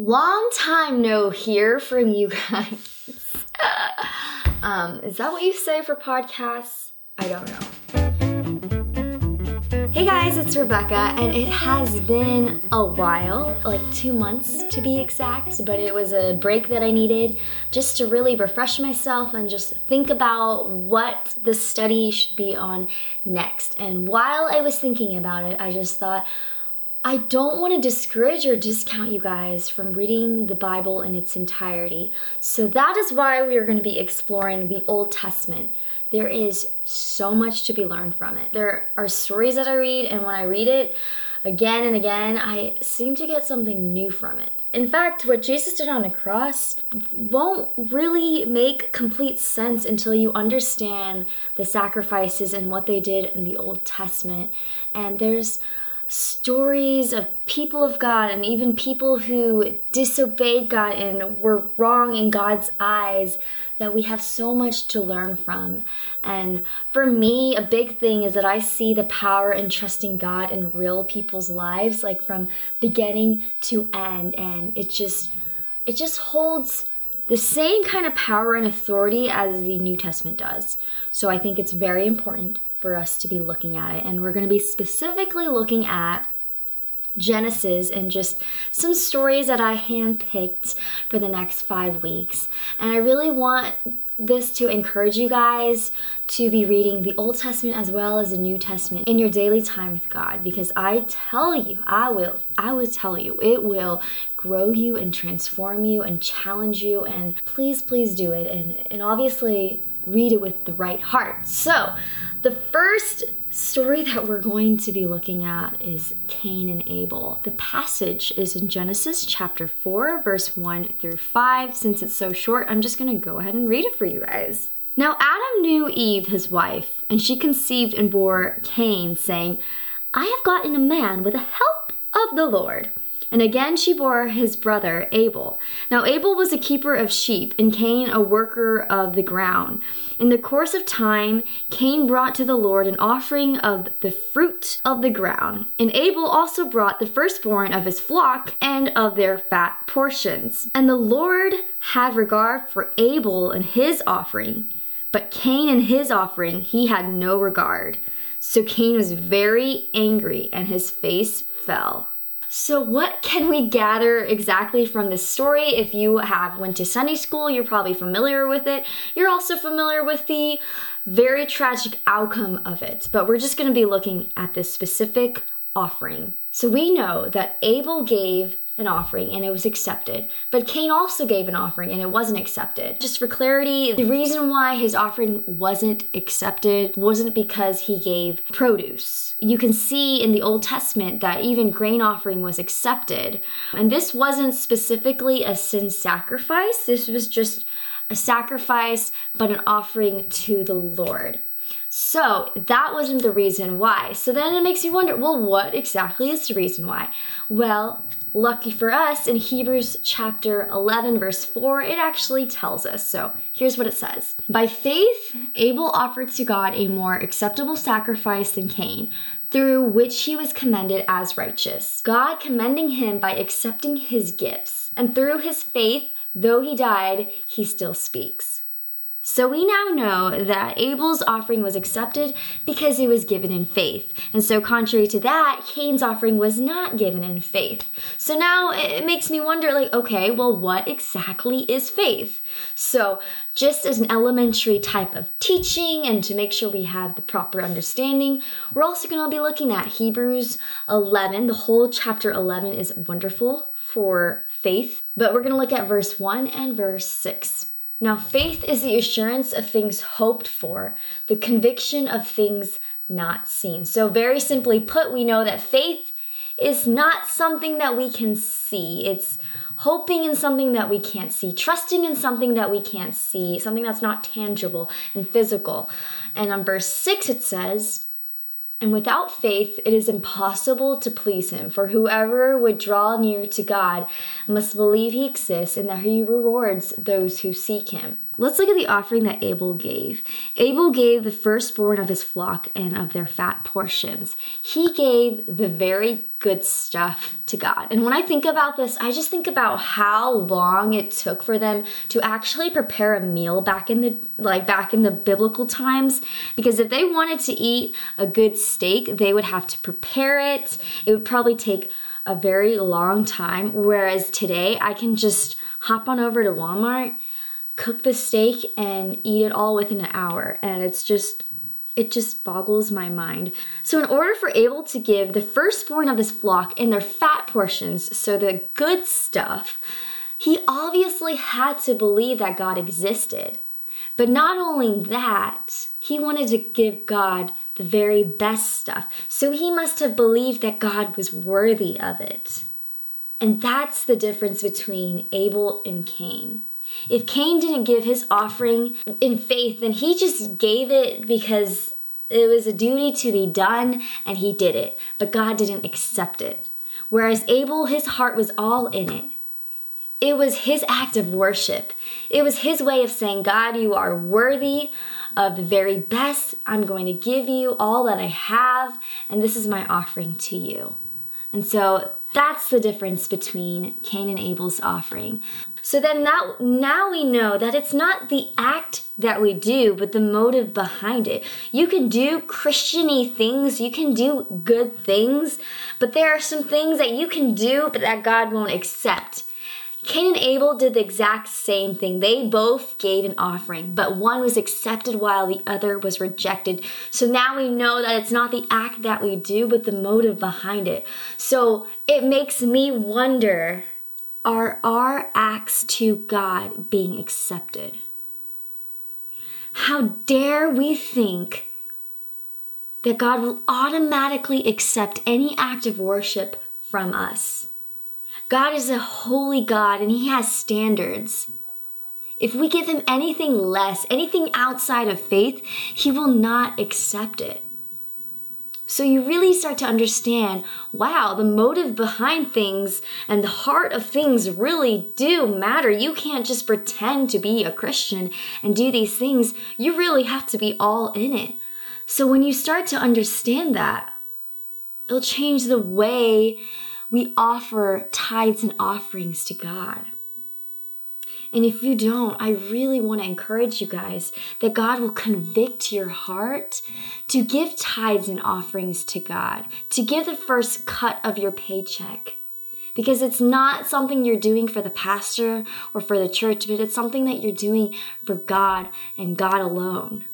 Long time no hear from you guys. um, is that what you say for podcasts? I don't know. Hey guys, it's Rebecca, and it has been a while like two months to be exact, but it was a break that I needed just to really refresh myself and just think about what the study should be on next. And while I was thinking about it, I just thought, I don't want to discourage or discount you guys from reading the Bible in its entirety. So that is why we are going to be exploring the Old Testament. There is so much to be learned from it. There are stories that I read, and when I read it again and again, I seem to get something new from it. In fact, what Jesus did on the cross won't really make complete sense until you understand the sacrifices and what they did in the Old Testament. And there's stories of people of God and even people who disobeyed God and were wrong in God's eyes that we have so much to learn from. And for me, a big thing is that I see the power in trusting God in real people's lives, like from beginning to end. And it just, it just holds the same kind of power and authority as the New Testament does. So I think it's very important for us to be looking at it. And we're going to be specifically looking at Genesis and just some stories that I handpicked for the next five weeks. And I really want this to encourage you guys to be reading the Old Testament as well as the New Testament in your daily time with God because I tell you, I will, I will tell you, it will grow you and transform you and challenge you and please, please do it. And, and obviously read it with the right heart. So, the first story that we're going to be looking at is Cain and Abel. The passage is in Genesis chapter 4, verse 1 through 5. Since it's so short, I'm just going to go ahead and read it for you guys. Now Adam knew Eve, his wife, and she conceived and bore Cain, saying, I have gotten a man with the help of the Lord. And again she bore his brother Abel. Now Abel was a keeper of sheep, and Cain a worker of the ground. In the course of time, Cain brought to the Lord an offering of the fruit of the ground. And Abel also brought the firstborn of his flock and of their fat portions. And the Lord had regard for Abel and his offering, but Cain and his offering he had no regard. So Cain was very angry, and his face fell. So what can we gather exactly from this story? If you have went to Sunday school, you're probably familiar with it. You're also familiar with the very tragic outcome of it, but we're just going to be looking at this specific offering. So we know that Abel gave an offering and it was accepted. But Cain also gave an offering and it wasn't accepted. Just for clarity, the reason why his offering wasn't accepted wasn't because he gave produce. You can see in the Old Testament that even grain offering was accepted. And this wasn't specifically a sin sacrifice, this was just a sacrifice, but an offering to the Lord. So that wasn't the reason why. So then it makes you wonder, well, what exactly is the reason why? Well, lucky for us, in Hebrews chapter 11, verse 4, it actually tells us. So here's what it says By faith, Abel offered to God a more acceptable sacrifice than Cain, through which he was commended as righteous. God commending him by accepting his gifts. And through his faith, though he died, he still speaks. So we now know that Abel's offering was accepted because it was given in faith. And so, contrary to that, Cain's offering was not given in faith. So now it makes me wonder like, okay, well, what exactly is faith? So, just as an elementary type of teaching and to make sure we have the proper understanding, we're also going to be looking at Hebrews 11. The whole chapter 11 is wonderful for faith, but we're going to look at verse 1 and verse 6. Now, faith is the assurance of things hoped for, the conviction of things not seen. So, very simply put, we know that faith is not something that we can see. It's hoping in something that we can't see, trusting in something that we can't see, something that's not tangible and physical. And on verse 6, it says, and without faith, it is impossible to please him, for whoever would draw near to God must believe he exists and that he rewards those who seek him. Let's look at the offering that Abel gave. Abel gave the firstborn of his flock and of their fat portions. He gave the very good stuff to God. And when I think about this, I just think about how long it took for them to actually prepare a meal back in the like back in the biblical times because if they wanted to eat a good steak, they would have to prepare it. It would probably take a very long time whereas today I can just hop on over to Walmart cook the steak and eat it all within an hour. And it's just, it just boggles my mind. So, in order for Abel to give the firstborn of his flock and their fat portions, so the good stuff, he obviously had to believe that God existed. But not only that, he wanted to give God the very best stuff. So he must have believed that God was worthy of it. And that's the difference between Abel and Cain. If Cain didn't give his offering in faith, then he just gave it because it was a duty to be done and he did it, but God didn't accept it. Whereas Abel, his heart was all in it. It was his act of worship. It was his way of saying, God, you are worthy of the very best. I'm going to give you all that I have, and this is my offering to you. And so that's the difference between Cain and Abel's offering. So then now, now we know that it's not the act that we do, but the motive behind it. You can do Christiany things, you can do good things, but there are some things that you can do, but that God won't accept. Cain and Abel did the exact same thing. They both gave an offering, but one was accepted while the other was rejected. So now we know that it's not the act that we do, but the motive behind it. So it makes me wonder, are our acts to God being accepted? How dare we think that God will automatically accept any act of worship from us? God is a holy God and he has standards. If we give him anything less, anything outside of faith, he will not accept it. So you really start to understand, wow, the motive behind things and the heart of things really do matter. You can't just pretend to be a Christian and do these things. You really have to be all in it. So when you start to understand that, it'll change the way we offer tithes and offerings to God. And if you don't, I really want to encourage you guys that God will convict your heart to give tithes and offerings to God, to give the first cut of your paycheck. Because it's not something you're doing for the pastor or for the church, but it's something that you're doing for God and God alone.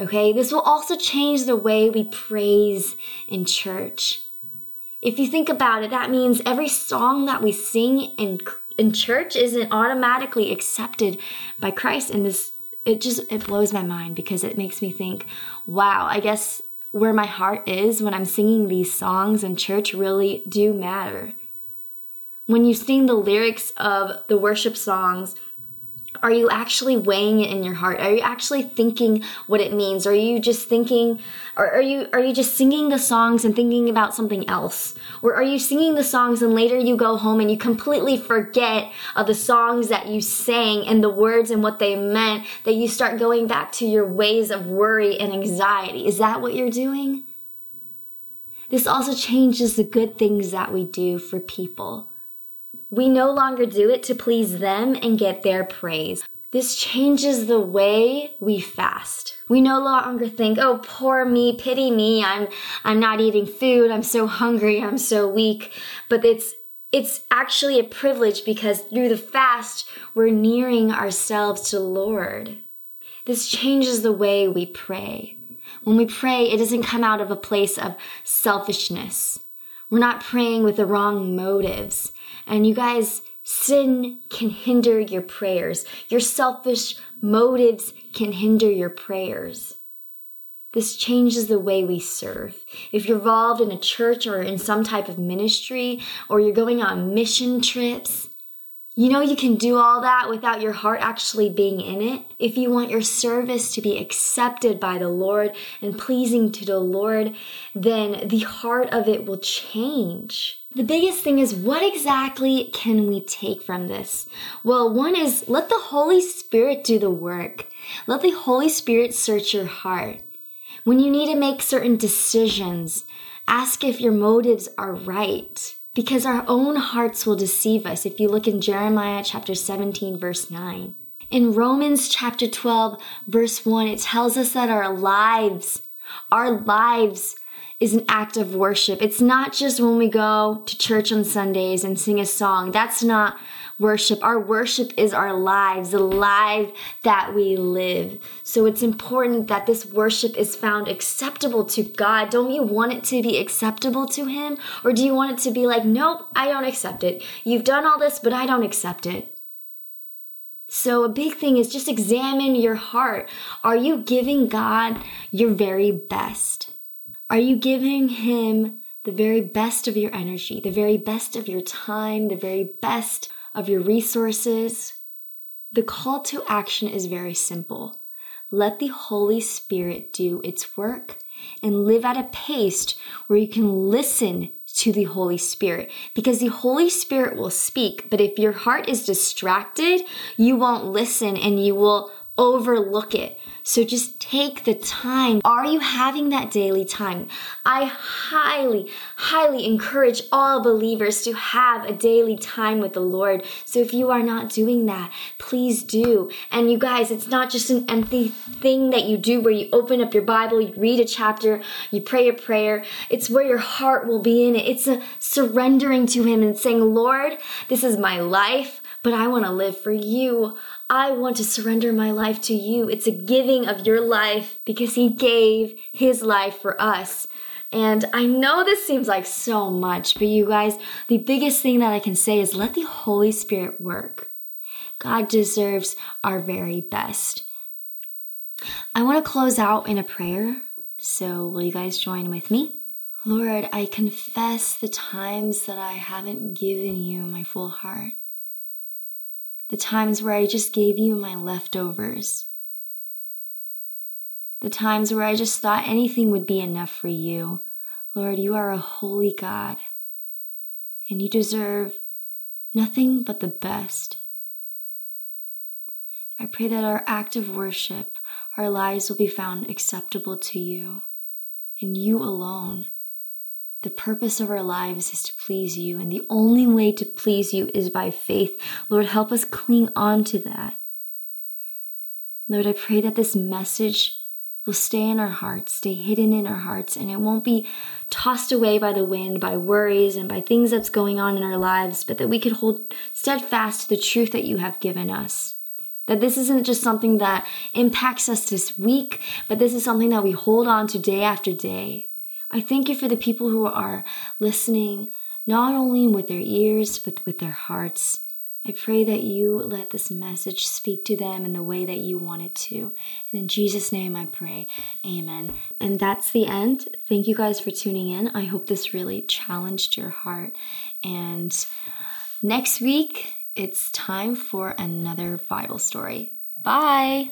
Okay, this will also change the way we praise in church. If you think about it, that means every song that we sing in in church isn't automatically accepted by Christ. And this it just it blows my mind because it makes me think, wow, I guess where my heart is when I'm singing these songs in church really do matter. When you sing the lyrics of the worship songs, are you actually weighing it in your heart? Are you actually thinking what it means? Are you just thinking, or are you, are you just singing the songs and thinking about something else? Or are you singing the songs and later you go home and you completely forget of the songs that you sang and the words and what they meant that you start going back to your ways of worry and anxiety? Is that what you're doing? This also changes the good things that we do for people. We no longer do it to please them and get their praise. This changes the way we fast. We no longer think, oh, poor me, pity me, I'm, I'm not eating food, I'm so hungry, I'm so weak. But it's, it's actually a privilege because through the fast, we're nearing ourselves to the Lord. This changes the way we pray. When we pray, it doesn't come out of a place of selfishness. We're not praying with the wrong motives. And you guys, sin can hinder your prayers. Your selfish motives can hinder your prayers. This changes the way we serve. If you're involved in a church or in some type of ministry, or you're going on mission trips, You know, you can do all that without your heart actually being in it. If you want your service to be accepted by the Lord and pleasing to the Lord, then the heart of it will change. The biggest thing is what exactly can we take from this? Well, one is let the Holy Spirit do the work. Let the Holy Spirit search your heart. When you need to make certain decisions, ask if your motives are right because our own hearts will deceive us if you look in Jeremiah chapter 17 verse 9. In Romans chapter 12 verse 1 it tells us that our lives our lives is an act of worship. It's not just when we go to church on Sundays and sing a song. That's not worship. Our worship is our lives, the life that we live. So it's important that this worship is found acceptable to God. Don't you want it to be acceptable to Him? Or do you want it to be like, nope, I don't accept it. You've done all this, but I don't accept it. So a big thing is just examine your heart. Are you giving God your very best? Are you giving Him the very best of your energy, the very best of your time, the very best of your resources. The call to action is very simple. Let the Holy Spirit do its work and live at a pace where you can listen to the Holy Spirit because the Holy Spirit will speak. But if your heart is distracted, you won't listen and you will overlook it. So just take the time. Are you having that daily time? I highly, highly encourage all believers to have a daily time with the Lord. So if you are not doing that, please do. And you guys, it's not just an empty thing that you do where you open up your Bible, you read a chapter, you pray a prayer. It's where your heart will be in it. It's a surrendering to Him and saying, Lord, this is my life, but I want to live for you. I want to surrender my life to you. It's a giving of your life because he gave his life for us. And I know this seems like so much, but you guys, the biggest thing that I can say is let the Holy Spirit work. God deserves our very best. I want to close out in a prayer. So will you guys join with me? Lord, I confess the times that I haven't given you my full heart the times where I just gave you my leftovers, the times where I just thought anything would be enough for you. Lord, you are a holy God, and you deserve nothing but the best. I pray that our act of worship, our lives will be found acceptable to you and you alone. The purpose of our lives is to please you, and the only way to please you is by faith. Lord, help us cling on to that. Lord, I pray that this message will stay in our hearts, stay hidden in our hearts, and it won't be tossed away by the wind, by worries, and by things that's going on in our lives, but that we could hold steadfast to the truth that you have given us. That this isn't just something that impacts us this week, but this is something that we hold on to day after day. I thank you for the people who are listening, not only with their ears, but with their hearts. I pray that you let this message speak to them in the way that you want it to. And in Jesus' name I pray. Amen. And that's the end. Thank you guys for tuning in. I hope this really challenged your heart. And next week, it's time for another Bible story. Bye.